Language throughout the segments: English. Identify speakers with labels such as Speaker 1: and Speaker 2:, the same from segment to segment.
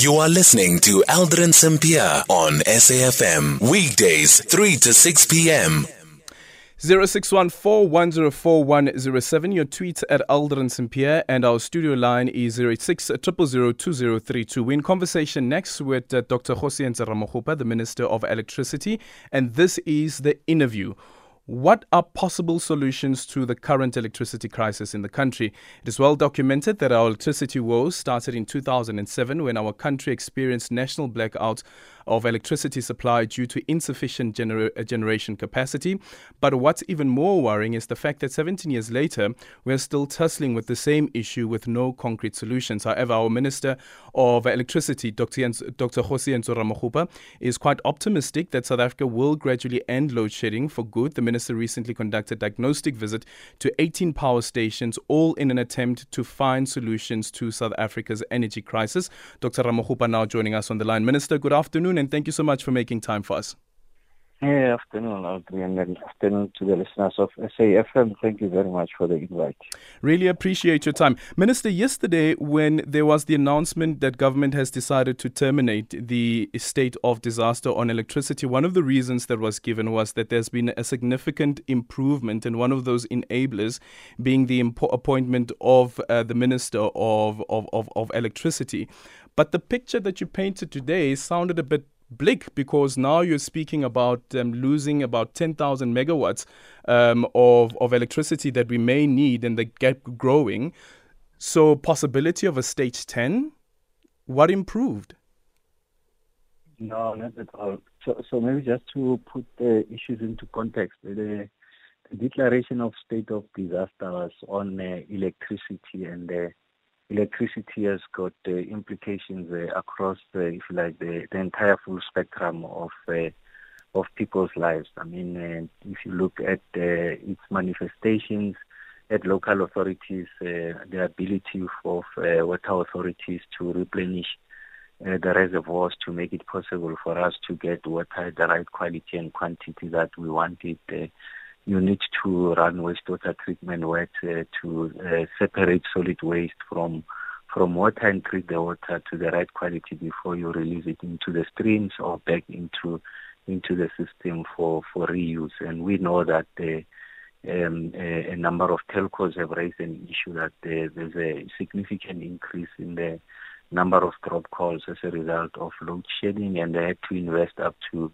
Speaker 1: You are listening to Aldrin Sampear on SAFM. Weekdays, 3 to 6 p.m.
Speaker 2: 0614104107. Your tweets at Aldrin Sampear and our studio line is 086 2032. We're in conversation next with uh, Dr. Kgosientso Ramokgopa, the Minister of Electricity, and this is the interview. What are possible solutions to the current electricity crisis in the country? It is well documented that our electricity woes started in 2007 when our country experienced national blackouts of electricity supply due to insufficient gener- uh, generation capacity. But what's even more worrying is the fact that 17 years later, we're still tussling with the same issue with no concrete solutions. However, our Minister of Electricity, Dr. Jens, Dr. Kgosientso Ramokgopa, is quite optimistic that South Africa will gradually end load shedding for good. The minister recently conducted a diagnostic visit to 18 power stations, all in an attempt to find solutions to South Africa's energy crisis. Dr. Ramokgopa now joining us on the line. Minister, good afternoon and thank you so much for making time for us.
Speaker 3: Hey, afternoon, Audrey, and good afternoon to the listeners of SAFM. Thank you very much for the invite.
Speaker 2: Really appreciate your time. Minister, yesterday when there was the announcement that government has decided to terminate the state of disaster on electricity, one of the reasons that was given was that there's been a significant improvement, and one of those enablers being the impo- appointment of uh, the Minister of, of, of, of Electricity. But the picture that you painted today sounded a bit bleak because now you're speaking about um, losing about 10,000 megawatts um, of, of electricity that we may need and the gap growing. So, possibility of a stage 10? What improved?
Speaker 3: No, not at all. So, so maybe just to put the issues into context, the, the declaration of state of disaster was on uh, electricity and uh, electricity has got uh, implications uh, across, uh, if you like, the, the entire full spectrum of uh, of people's lives. I mean, uh, if you look at uh, its manifestations at local authorities, the ability of water authorities to replenish the reservoirs to make it possible for us to get water the right quality and quantity that we wanted you need to run wastewater treatment work uh, to uh, separate solid waste from from water and treat the water to the right quality before you release it into the streams or back into into the system for for reuse. And we know that the um, a, a, number of telcos have raised an issue that there's a significant increase in the number of drop calls as a result of load shedding, and they had to invest up to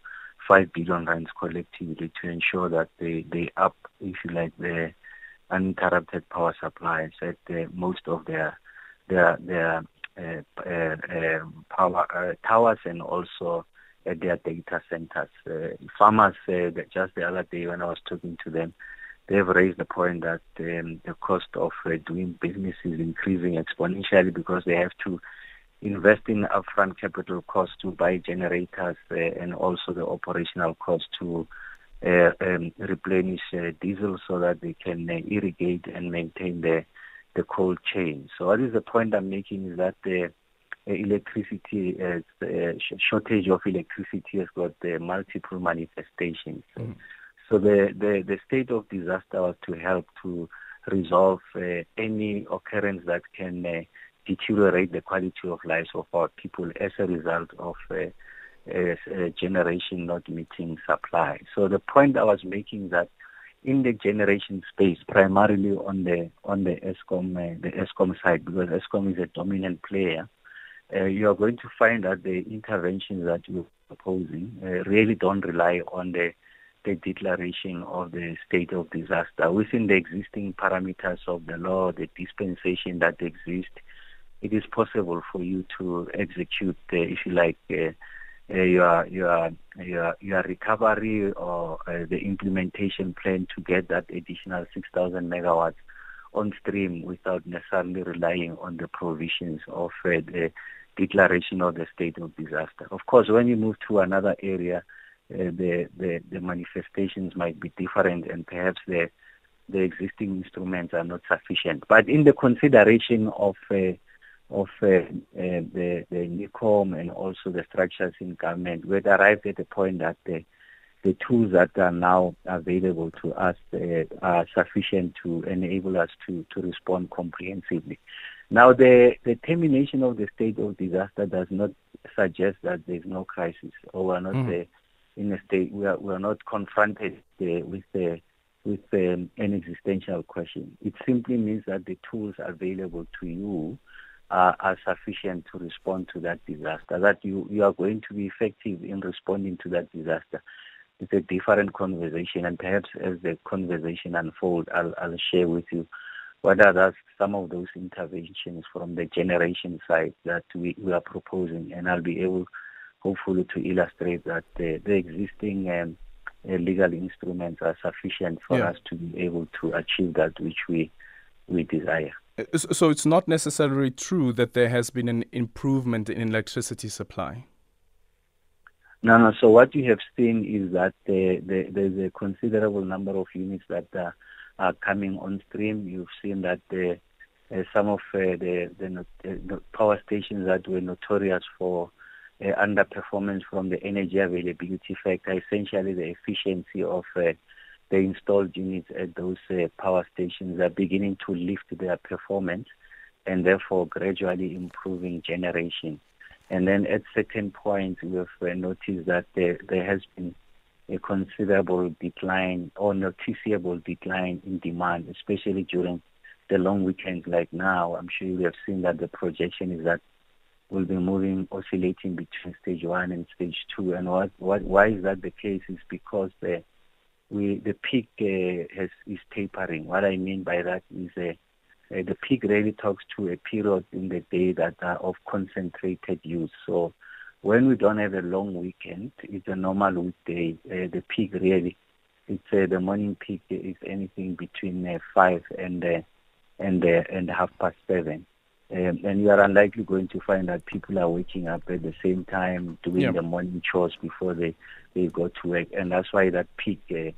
Speaker 3: 5 billion rands collectively to ensure that they, they up, if you like, the uninterrupted power supply at uh, most of their their their uh, uh, um, power uh, towers and also at their data centers. Uh, farmers said that just the other day when I was talking to them, they've raised the point that um, the cost of uh, doing business is increasing exponentially because they have to invest in upfront capital costs to buy generators uh, and also the operational cost to uh, um, replenish uh, diesel so that they can uh, irrigate and maintain the the cold chain. So what is the point I'm making is that the electricity uh, shortage of electricity has got multiple manifestations. Mm. So the, the the state of disaster was to help to resolve uh, any occurrence that can deteriorate the quality of lives of our people as a result of uh, a, a generation not meeting supply. So the point I was making that in the generation space, primarily on the on the Eskom uh, the Eskom side, because Eskom is a dominant player, uh, you are going to find that the interventions that you're proposing uh, really don't rely on the the declaration of the state of disaster within the existing parameters of the law, the dispensation that exists it is possible for you to execute, uh, if you like, uh, uh, your your your your recovery or uh, the implementation plan to get that additional 6,000 megawatts on stream without necessarily relying on the provisions of uh, the declaration of the state of disaster. Of course, when you move to another area, uh, the, the the manifestations might be different, and perhaps the the existing instruments are not sufficient. But in the consideration of of uh, uh, the, the NECOM and also the structures in government, we have arrived at the point that the, the tools that are now available to us uh, are sufficient to enable us to, to respond comprehensively. Now, the, the termination of the state of disaster does not suggest that there's no crisis or we're not mm. in a state, we are, we are not confronted uh, with the with um, an existential question. It simply means that the tools available to you are, are sufficient to respond to that disaster, that you, you are going to be effective in responding to that disaster. It's a different conversation, and perhaps as the conversation unfolds, I'll, I'll share with you what are some of those interventions from the generation side that we, we are proposing, and I'll be able, hopefully, to illustrate that the, the existing um, uh, legal instruments are sufficient for yeah. us to be able to achieve that which we we desire.
Speaker 2: Uh, so it's not necessarily true that there has been an improvement in electricity supply.
Speaker 3: No, no. So what you have seen is that the, the, there's a considerable number of units that uh, are coming on stream. You've seen that uh, some of uh, the, the, the, power stations that were notorious for uh, underperformance from the energy availability factor, essentially the efficiency of uh, the installed units at those uh, power stations are beginning to lift their performance and therefore gradually improving generation. And then at certain points, we have noticed that there, there has been a considerable decline or noticeable decline in demand, especially during the long weekends like now. I'm sure you have seen that the projection is that we'll be moving, oscillating between stage one and stage two. And what, what why is that the case is because the we the peak uh, has is tapering. What I mean by that is uh, uh, the peak really talks to a period in the day that are of concentrated use. So when we don't have a long weekend, it's a normal weekday. Uh, the peak really, it's uh, the morning peak is anything between uh, five and uh, and and half past seven. Um, and you are unlikely going to find that people are waking up at the same time doing yeah. the morning chores before they, they go to work. And that's why that peak uh,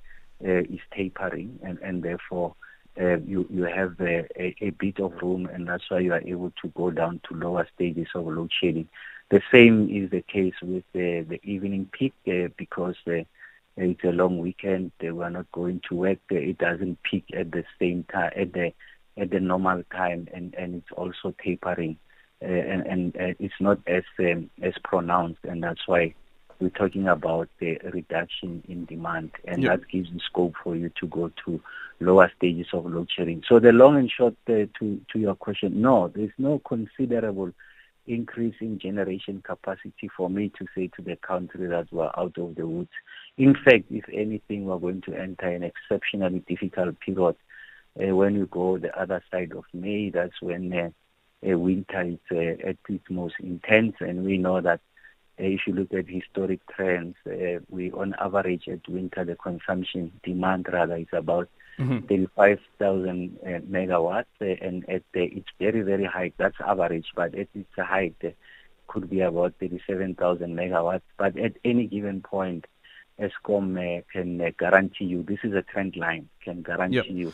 Speaker 3: uh, is tapering, and, and therefore uh, you, you have a, a, bit of room, and that's why you are able to go down to lower stages of load shedding. The same is the case with the, the evening peak uh, because uh, it's a long weekend. They were not going to work. It doesn't peak at the same time at the at the normal time, and, and it's also tapering, uh, and and uh, it's not as um, as pronounced, and that's why we're talking about the reduction in demand, and that gives scope for you to go to lower stages of load shedding. So the long and short uh, to to your question, no, there's no considerable increase in generation capacity for me to say to the country that we're out of the woods. In fact, if anything, we're going to enter an exceptionally difficult period. Uh, when you go the other side of May, that's when uh, uh, winter is uh, at its most intense, and we know that uh, if you look at historic trends, uh, we on average at winter the consumption demand rather is about mm-hmm. 35,000 uh, megawatts, uh, and at the, it's very, very high. That's average, but at its height, uh, could be about 37,000 megawatts. But at any given point, Eskom uh, can uh, guarantee you, this is a trend line, can guarantee yep. you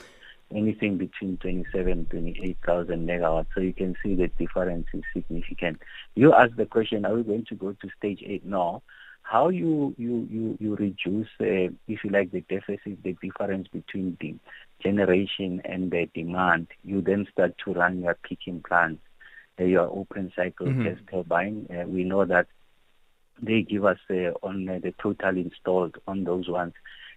Speaker 3: anything between 27 28,000 megawatts. So you can see the difference is significant. You asked the question, are we going to go to stage 8? No how you you you, you reduce, uh, if you like, the deficit, the difference between the generation and the demand, you then start to run your peaking plants, uh, your open cycle mm-hmm. gas turbine. Uh, we know that they give us uh, on uh, the total installed on those ones,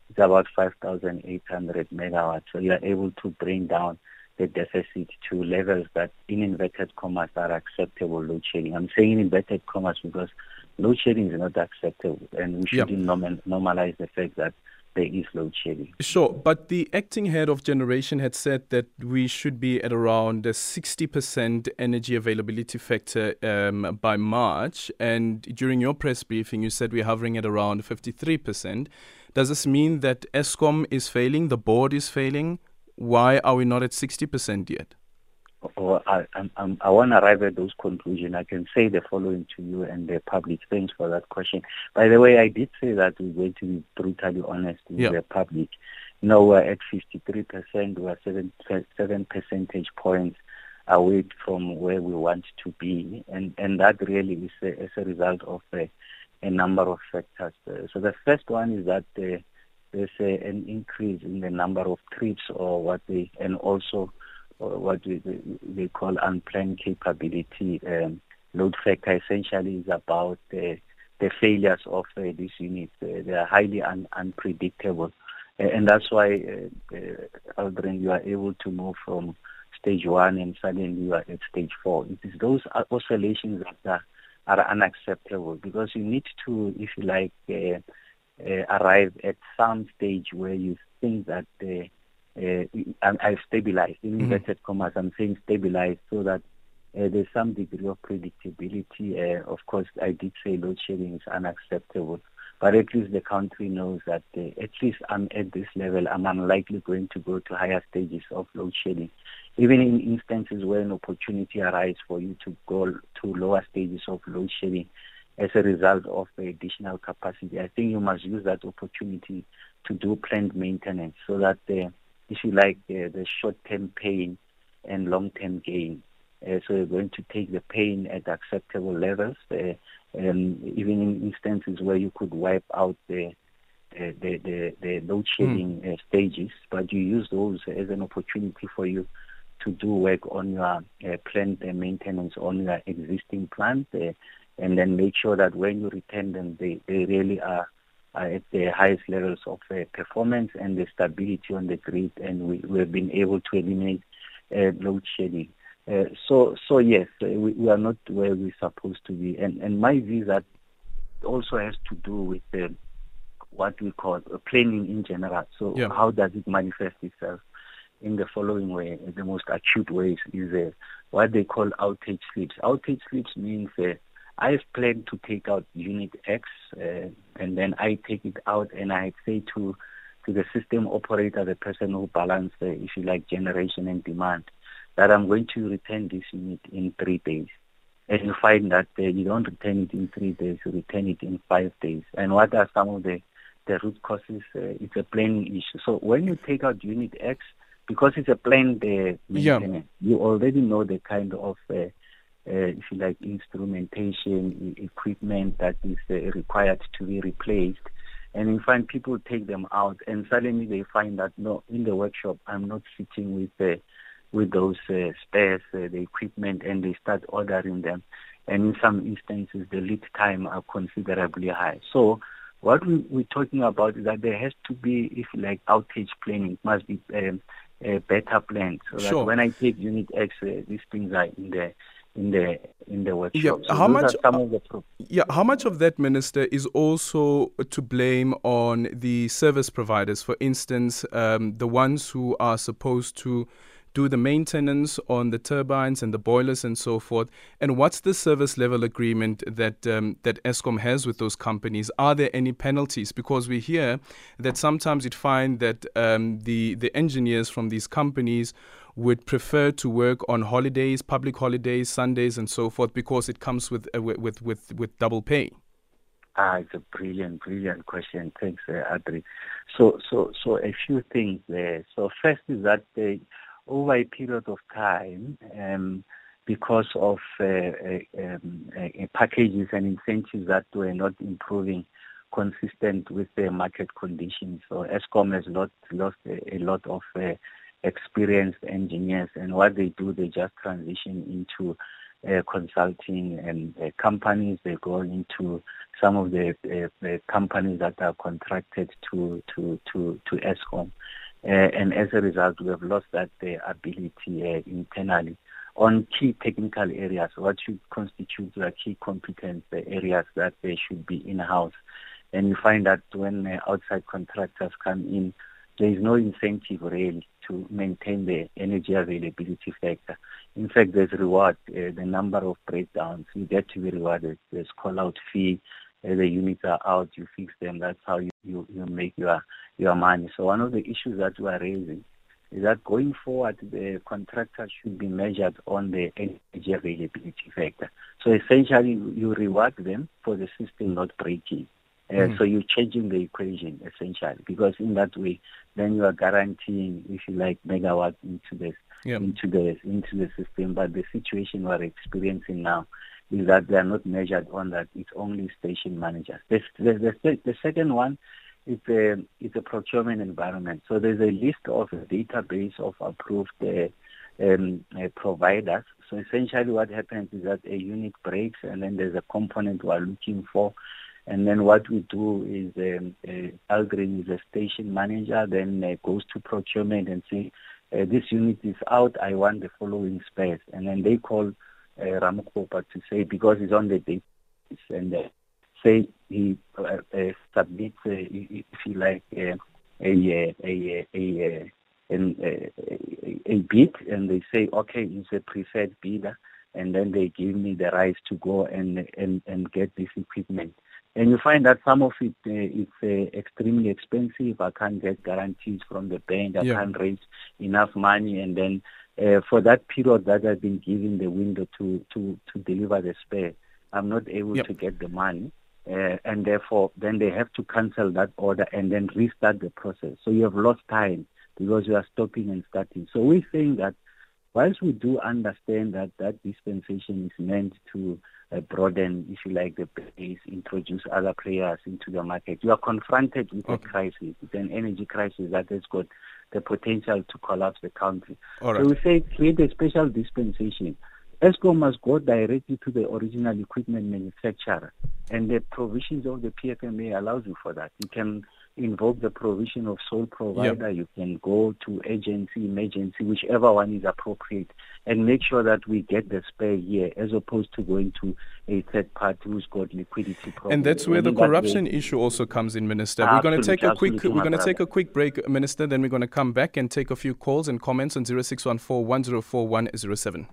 Speaker 3: it's about 5,800 megawatts. So you are able to bring down the deficit to levels that, in inverted commas, are acceptable load shedding. I'm saying in inverted commas because load shedding is not acceptable, and we shouldn't yep. normal, normalize the fact that there is load shedding.
Speaker 2: Sure, but the acting head of generation had said that we should be at around a 60% energy availability factor um, by March, and during your press briefing, you said we're hovering at around 53%. Does this mean that Eskom is failing, the board is failing? Why are we not at 60% yet?
Speaker 3: or I, I, I want to arrive at those conclusions, I can say the following to you and the public. Thanks for that question. By the way, I did say that we're going to be brutally honest with yeah. the public. Now we're at 53%, we're seven, seven percentage points away from where we want to be. And, and that really is a, as a result of a, a number of factors. Uh, so the first one is that uh, there's an increase in the number of trips or what they, and also what they call unplanned capability. Um, load factor essentially is about the failures of uh, these units. Uh, they are highly un- unpredictable. Uh, and that's why, uh, uh, Aldrin, you are able to move from stage one and suddenly you are at stage four. It is those oscillations that are, are unacceptable because you need to, if you like, uh, uh, arrive at some stage where you think that uh, uh, I've stabilized. In mm-hmm. inverted mm-hmm. commas, I'm saying stabilized so that uh, there's some degree of predictability. Uh, of course, I did say load shedding is unacceptable, but at least the country knows that at least I'm at this level. I'm unlikely going to go to higher stages of load shedding. Even in instances where an opportunity arises for you to go to lower stages of load shedding as a result of the additional capacity, I think you must use that opportunity to do planned maintenance so that, uh, if you like, the short-term pain and long-term gain uh, so you're going to take the pain at acceptable levels, uh, and even in instances where you could wipe out the the, the, the load shedding mm. uh, stages, but you use those as an opportunity for you to do work on your uh, plant and maintenance on your existing plant, uh, and then make sure that when you return them, they, they really are, at the highest levels of uh, performance and the stability on the grid, and we, we've been able to eliminate uh, load shedding. Uh, so, so yes, uh, we, we, are not where we're supposed to be, and and my view that also has to do with uh, what we call planning in general. So, yeah. how does it manifest itself? In the following way, the most acute ways is uh, what they call outage slips. Outage slips means uh, I've planned to take out unit X, uh, and then I take it out, and I say to to the system operator, the person who balances, if you like, generation and demand that I'm going to return this unit in three days. And you find that uh, you don't return it in three days, you return it in five days. And what are some of the, the root causes? Uh, it's a planning issue. So when you take out unit X, because it's a planned uh, maintenance, yeah. you already know the kind of, uh, uh, if you like, instrumentation, equipment that is uh, required to be replaced. And you find people take them out, and suddenly they find that no, in the workshop, I'm not sitting with the with those uh, spares, uh, the equipment, and they start ordering them. And in some instances, the lead time are considerably high. So what we, we're talking about is that there has to be, if like outage planning, it must be um, a better plan so sure. that when I take unit X, uh, these things are in the in the in the workshop.
Speaker 2: Yeah, so how much? yeah, how much of that, Minister, is also to blame on the service providers? For instance, um, the ones who are supposed to do the maintenance on the turbines and the boilers and so forth? And what's the service level agreement that um, that Eskom has with those companies? Are there any penalties? Because we hear that sometimes you'd find that um, the the engineers from these companies would prefer to work on holidays, public holidays, Sundays, and so forth, because it comes with uh, with with with double pay.
Speaker 3: Ah, it's a brilliant, brilliant question. Thanks, uh, Adri. So, so, so a few things there. So, first is that the over a period of time, um, because of uh, uh, um, uh, packages and incentives that were not improving consistent with the market conditions. So Eskom has lost, lost a, a lot of uh, experienced engineers, and what they do, they just transition into uh, consulting and uh, companies. They go into some of the, the companies that are contracted to to to to Eskom. Uh, and as a result, we have lost that uh, ability uh, internally on key technical areas, what should constitute the key competence areas that they should be in-house. And you find that when outside contractors come in, there is no incentive really to maintain the energy availability factor. In fact, there's reward. Uh, the number of breakdowns, you get to be rewarded. There's call-out fee. The units are out, you fix them. That's how you, you, you make your your money. So one of the issues that we are raising is that going forward, the contractor should be measured on the energy availability factor. So essentially, you reward them for the system not breaking. Uh, mm. So you're changing the equation essentially, because in that way, then you are guaranteeing, if you like, megawatts into the yep. into the into the system. But the situation we're experiencing now is that they are not measured on that. It's only station managers. The, the, the, the second one is a it's a procurement environment. So there's a list of a database of approved uh, um, uh, providers. So essentially, what happens is that a unit breaks, and then there's a component we are looking for. And then what we do is um, uh, is a station manager, then uh, goes to procurement and say, uh, this unit is out, I want the following spares. And then they call uh, Ramokgopa to say, because he's on the date, and uh, say he uh, uh, submits, uh, if you like, uh, a, a, a, a, a, a bid, and they say, okay, it's a preferred bidder, and then they give me the rights to go and, and, and get this equipment. And you find that some of it uh, it's uh, extremely expensive. I can't get guarantees from the bank. I yeah. can't raise enough money, and then uh, for that period that I've been given the window to to to deliver the spare, I'm not able yep. to get the money. Uh, and therefore, then they have to cancel that order and then restart the process. So you have lost time because you are stopping and starting. So we're saying that whilst we do understand that that dispensation is meant to uh, broaden, if you like, the base, introduce other players into the market. You are confronted with okay. a crisis, with an energy crisis that has got the potential to collapse the country. So we say create a special dispensation. Eskom must go directly to the original equipment manufacturer, and the provisions of the PFMA allows you for that. You can invoke the provision of sole provider. Yep. You can go to agency, emergency, whichever one is appropriate, and make sure that we get the spare here, as opposed to going to a third party who's got liquidity problems.
Speaker 2: And that's where the corruption issue also comes in, Minister. We're going to take a quick we're going to take a quick break, Minister. Then we're going to come back and take a few calls and comments on 0614 104 107.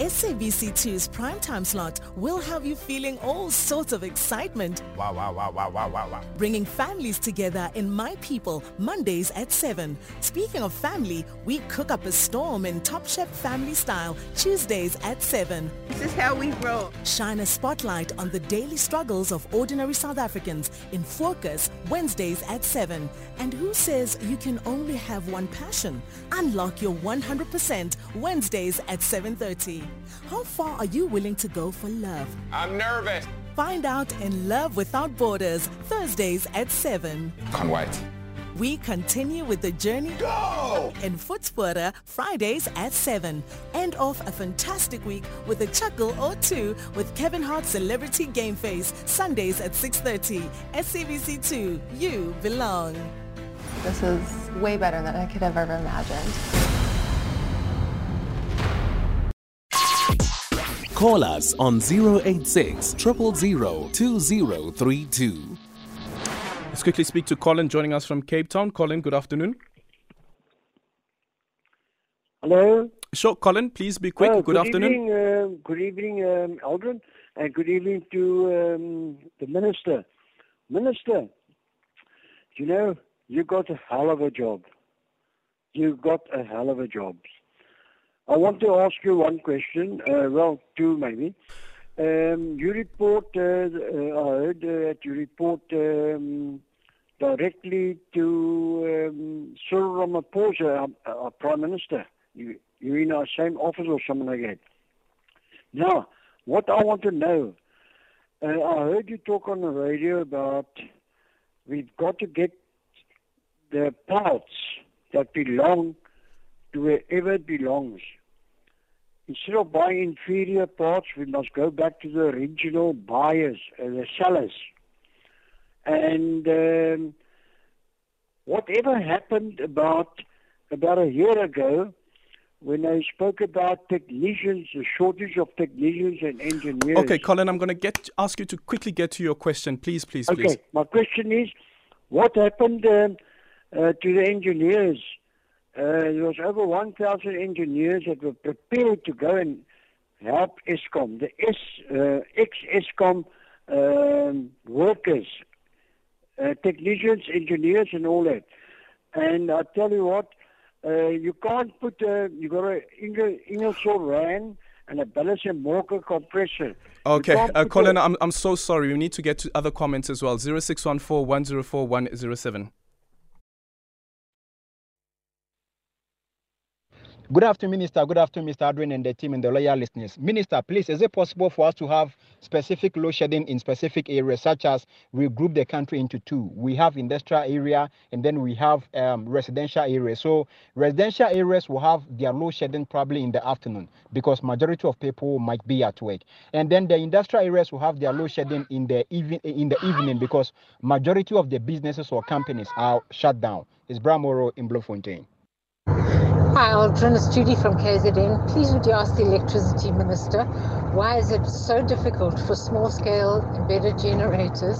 Speaker 4: SABC2's primetime slot will have you feeling all sorts of excitement.
Speaker 5: Wow, wow, wow, wow, wow, wow, wow.
Speaker 4: Bringing families together in My People, Mondays at 7. Speaking of family, we cook up a storm in Top Chef family style, Tuesdays at 7.
Speaker 6: This is how we grow.
Speaker 4: Shine a spotlight on the daily struggles of ordinary South Africans in Focus, Wednesdays at 7. And who says you can only have one passion? Unlock your 100% Wednesdays at 7.30. How far are you willing to go for love?
Speaker 5: I'm nervous.
Speaker 4: Find out in Love Without Borders, Thursdays at 7.
Speaker 5: Can't wait.
Speaker 4: We continue with the journey
Speaker 5: Go!
Speaker 4: in Footspotter Fridays at 7. End off a fantastic week with a chuckle or two with Kevin Hart's Celebrity Game Face Sundays at 6.30. SABC2, you belong.
Speaker 7: This is way better than I could have ever imagined.
Speaker 1: Call us on 086 000 2032.
Speaker 2: Let's quickly speak to Colin joining us from Cape Town. Colin, good afternoon.
Speaker 8: Hello.
Speaker 2: Sure, Colin, please be quick.
Speaker 8: Oh,
Speaker 2: good, good, afternoon.
Speaker 8: Evening, uh, good evening, um, Aldrin, and good evening to um, the Minister. Minister, you know, you've got a hell of a job. You've got a hell of a job. I want to ask you one question, uh, well, two maybe. Um, you report, uh, uh, I heard uh, that you report um, directly to um, Cyril Ramaphosa, our, our Prime Minister. You, you're in our same office or something like that. Now, what I want to know, uh, I heard you talk on the radio about we've got to get the parts that belong to wherever it belongs. Instead of buying inferior parts, we must go back to the original buyers, uh, the sellers. And um, whatever happened about about a year ago, when I spoke about technicians, the shortage of technicians and engineers.
Speaker 2: Okay, Colin, I'm going to get ask you to quickly get to your question, please, please,
Speaker 8: okay,
Speaker 2: please.
Speaker 8: Okay, my question is, what happened um, uh, to the engineers? Uh, there was over 1,000 engineers that were prepared to go and help Eskom, the S, uh, ex-Eskom um, workers, uh, technicians, engineers, and all that. And I tell you what, uh, you can't put a, you got a Ingersoll Rand and a Ballas and Walker compressor.
Speaker 2: Okay, uh, Colin, i I'm, I'm so sorry. We need to get to other comments as well. 0614 104
Speaker 6: Good afternoon, Minister. Good afternoon, Mr. Adrian and the team and the loyal listeners. Minister, please, is it possible for us to have specific load shedding in specific areas, such as we group the country into two? We have industrial area and then we have um, residential areas. So residential areas will have their load shedding probably in the afternoon because majority of people might be at work. And then the industrial areas will have their load shedding in the even in the evening because majority of the businesses or companies are shut down. It's Bramoro in Bloemfontein.
Speaker 9: Hi, Aldrin. It's Judy from KZN. Please would you ask the Electricity Minister why is it so difficult for small-scale embedded generators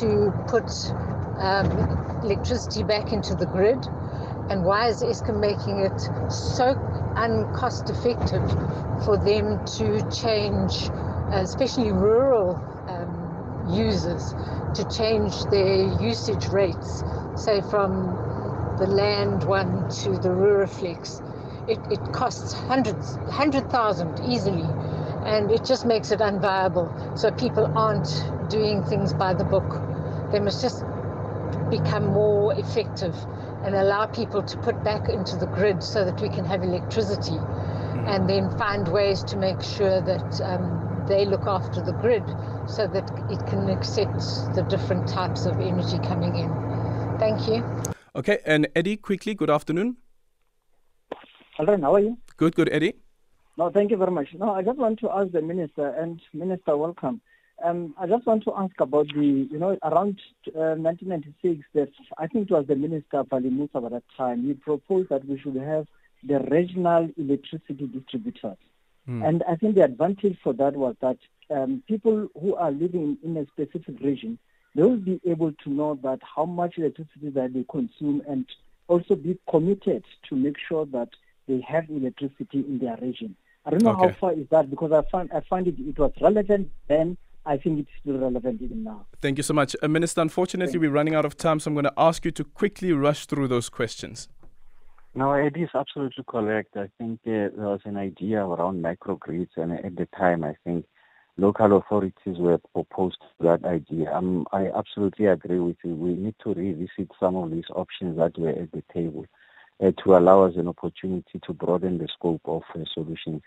Speaker 9: to put um, electricity back into the grid? And why is Eskom making it so uncost effective for them to change, uh, especially rural um, users, to change their usage rates, say from the land one to the Ruraflex. It, it costs hundreds, hundred thousand easily, and it just makes it unviable. So people aren't doing things by the book. They must just become more effective and allow people to put back into the grid so that we can have electricity mm-hmm. and then find ways to make sure that um, they look after the grid so that it can accept the different types of energy coming in. Thank you.
Speaker 2: Okay, and Eddie, quickly, good afternoon.
Speaker 10: Hello, how are you?
Speaker 2: Good, good, Eddie.
Speaker 10: No, thank you very much. No, I just want to ask the minister, and minister, welcome. Um, I just want to ask about the, you know, around uh, 1996, that I think it was the minister Valli Moosa at that time. He proposed that we should have the regional electricity distributors, mm. and I think the advantage for that was that um, people who are living in a specific region they will be able to know that how much electricity that they consume and also be committed to make sure that they have electricity in their region. I don't know okay. how far is that because I find I find it it was relevant then. I think it's still relevant even now.
Speaker 2: Thank you so much, uh, Minister. Unfortunately, we're running out of time, so I'm going to ask you to quickly rush through those questions.
Speaker 3: No, it is absolutely correct. I think uh, there was an idea around microgrids, and at the time, I think local authorities were opposed to that idea. Um, I absolutely agree with you. We need to revisit some of these options that were at the table uh, to allow us an opportunity to broaden the scope of uh, solutions.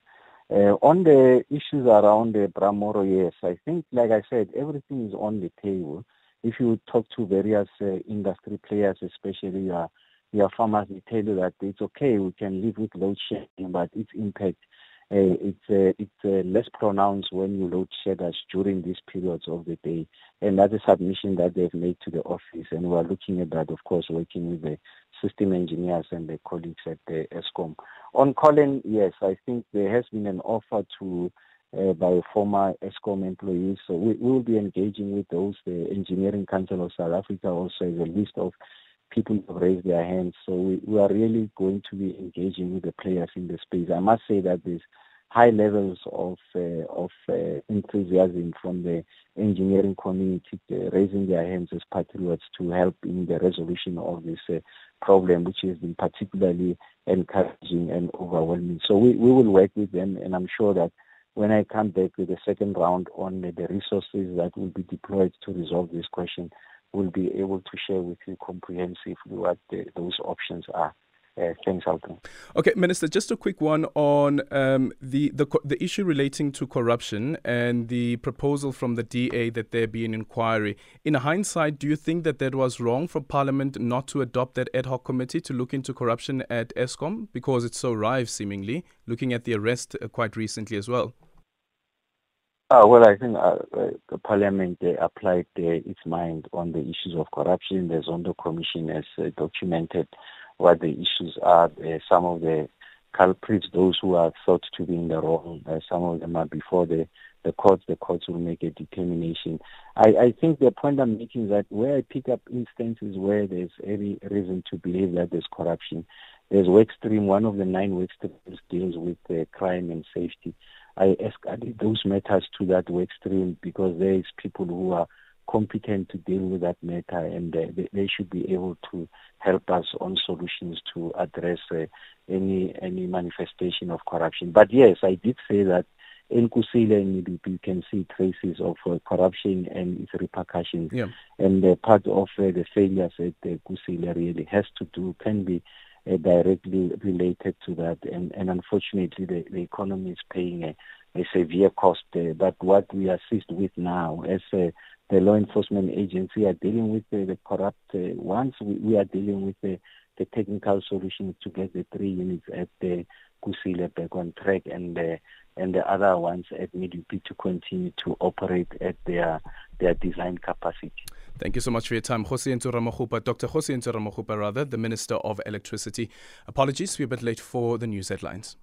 Speaker 3: Uh, on the issues around the Bramoro, yes, I think, like I said, everything is on the table. If you talk to various uh, industry players, especially your, your farmers, they tell you that it's okay, we can live with load shedding, but its impact uh, it's uh, it's uh, less pronounced when you load shed during these periods of the day, and that's a submission that they've made to the office, and we're looking at that, of course, working with the system engineers and the colleagues at the Eskom. On Colin, yes, I think there has been an offer to uh, by former Eskom employees, so we will be engaging with those. The Engineering Council of South Africa also has a list of people have raised their hands. So we, we are really going to be engaging with the players in the space. I must say that there's high levels of uh, of uh, enthusiasm from the engineering community uh, raising their hands as patriots to help in the resolution of this uh, problem, which has been particularly encouraging and overwhelming. So we, we will work with them, and I'm sure that when I come back with the second round on the resources that will be deployed to resolve this question, we'll be able to share with you comprehensively what the, those options are. Uh, thanks, Alton.
Speaker 2: Okay, Minister, just a quick one on um, the, the the issue relating to corruption and the proposal from the DA that there be an inquiry. In hindsight, do you think that that was wrong for Parliament not to adopt that ad hoc committee to look into corruption at Eskom because it's so rife, seemingly, looking at the arrest uh, quite recently as well?
Speaker 3: Uh, well, I think uh, uh, the Parliament applied its mind on the issues of corruption. The Zondo Commission has uh, documented what the issues are. some of the culprits, those who are thought to be in the wrong, some of them are before the, the courts. The courts will make a determination. I, I think the point I'm making is that where I pick up instances where there's any reason to believe that there's corruption, there's work stream. One of the nine work streams deals with uh, crime and safety. I escalate those matters to that work stream because there is people who are competent to deal with that matter and uh, they, they, should be able to help us on solutions to address uh, any any manifestation of corruption. But yes, I did say that in Kusile and you can see traces of uh, corruption and its repercussions.
Speaker 2: Yeah.
Speaker 3: And uh, part of uh, the failures at uh, Kusile really has to do, can be uh, directly related to that. And, and unfortunately, the, the economy is paying a, a severe cost. Uh, but what we assist with now, as uh, the law enforcement agency are dealing with the, the corrupt uh, ones, we, we, are dealing with the, the technical solutions to get the three units at the Kusile back on track and uh, and the other ones at Medupi to continue to operate at their their design capacity.
Speaker 2: Thank you so much for your time. Kgosi Ramokgopa, Dr. Kgosi Ramokgopa, rather, the Minister of Electricity. Apologies, we're a bit late for the news headlines.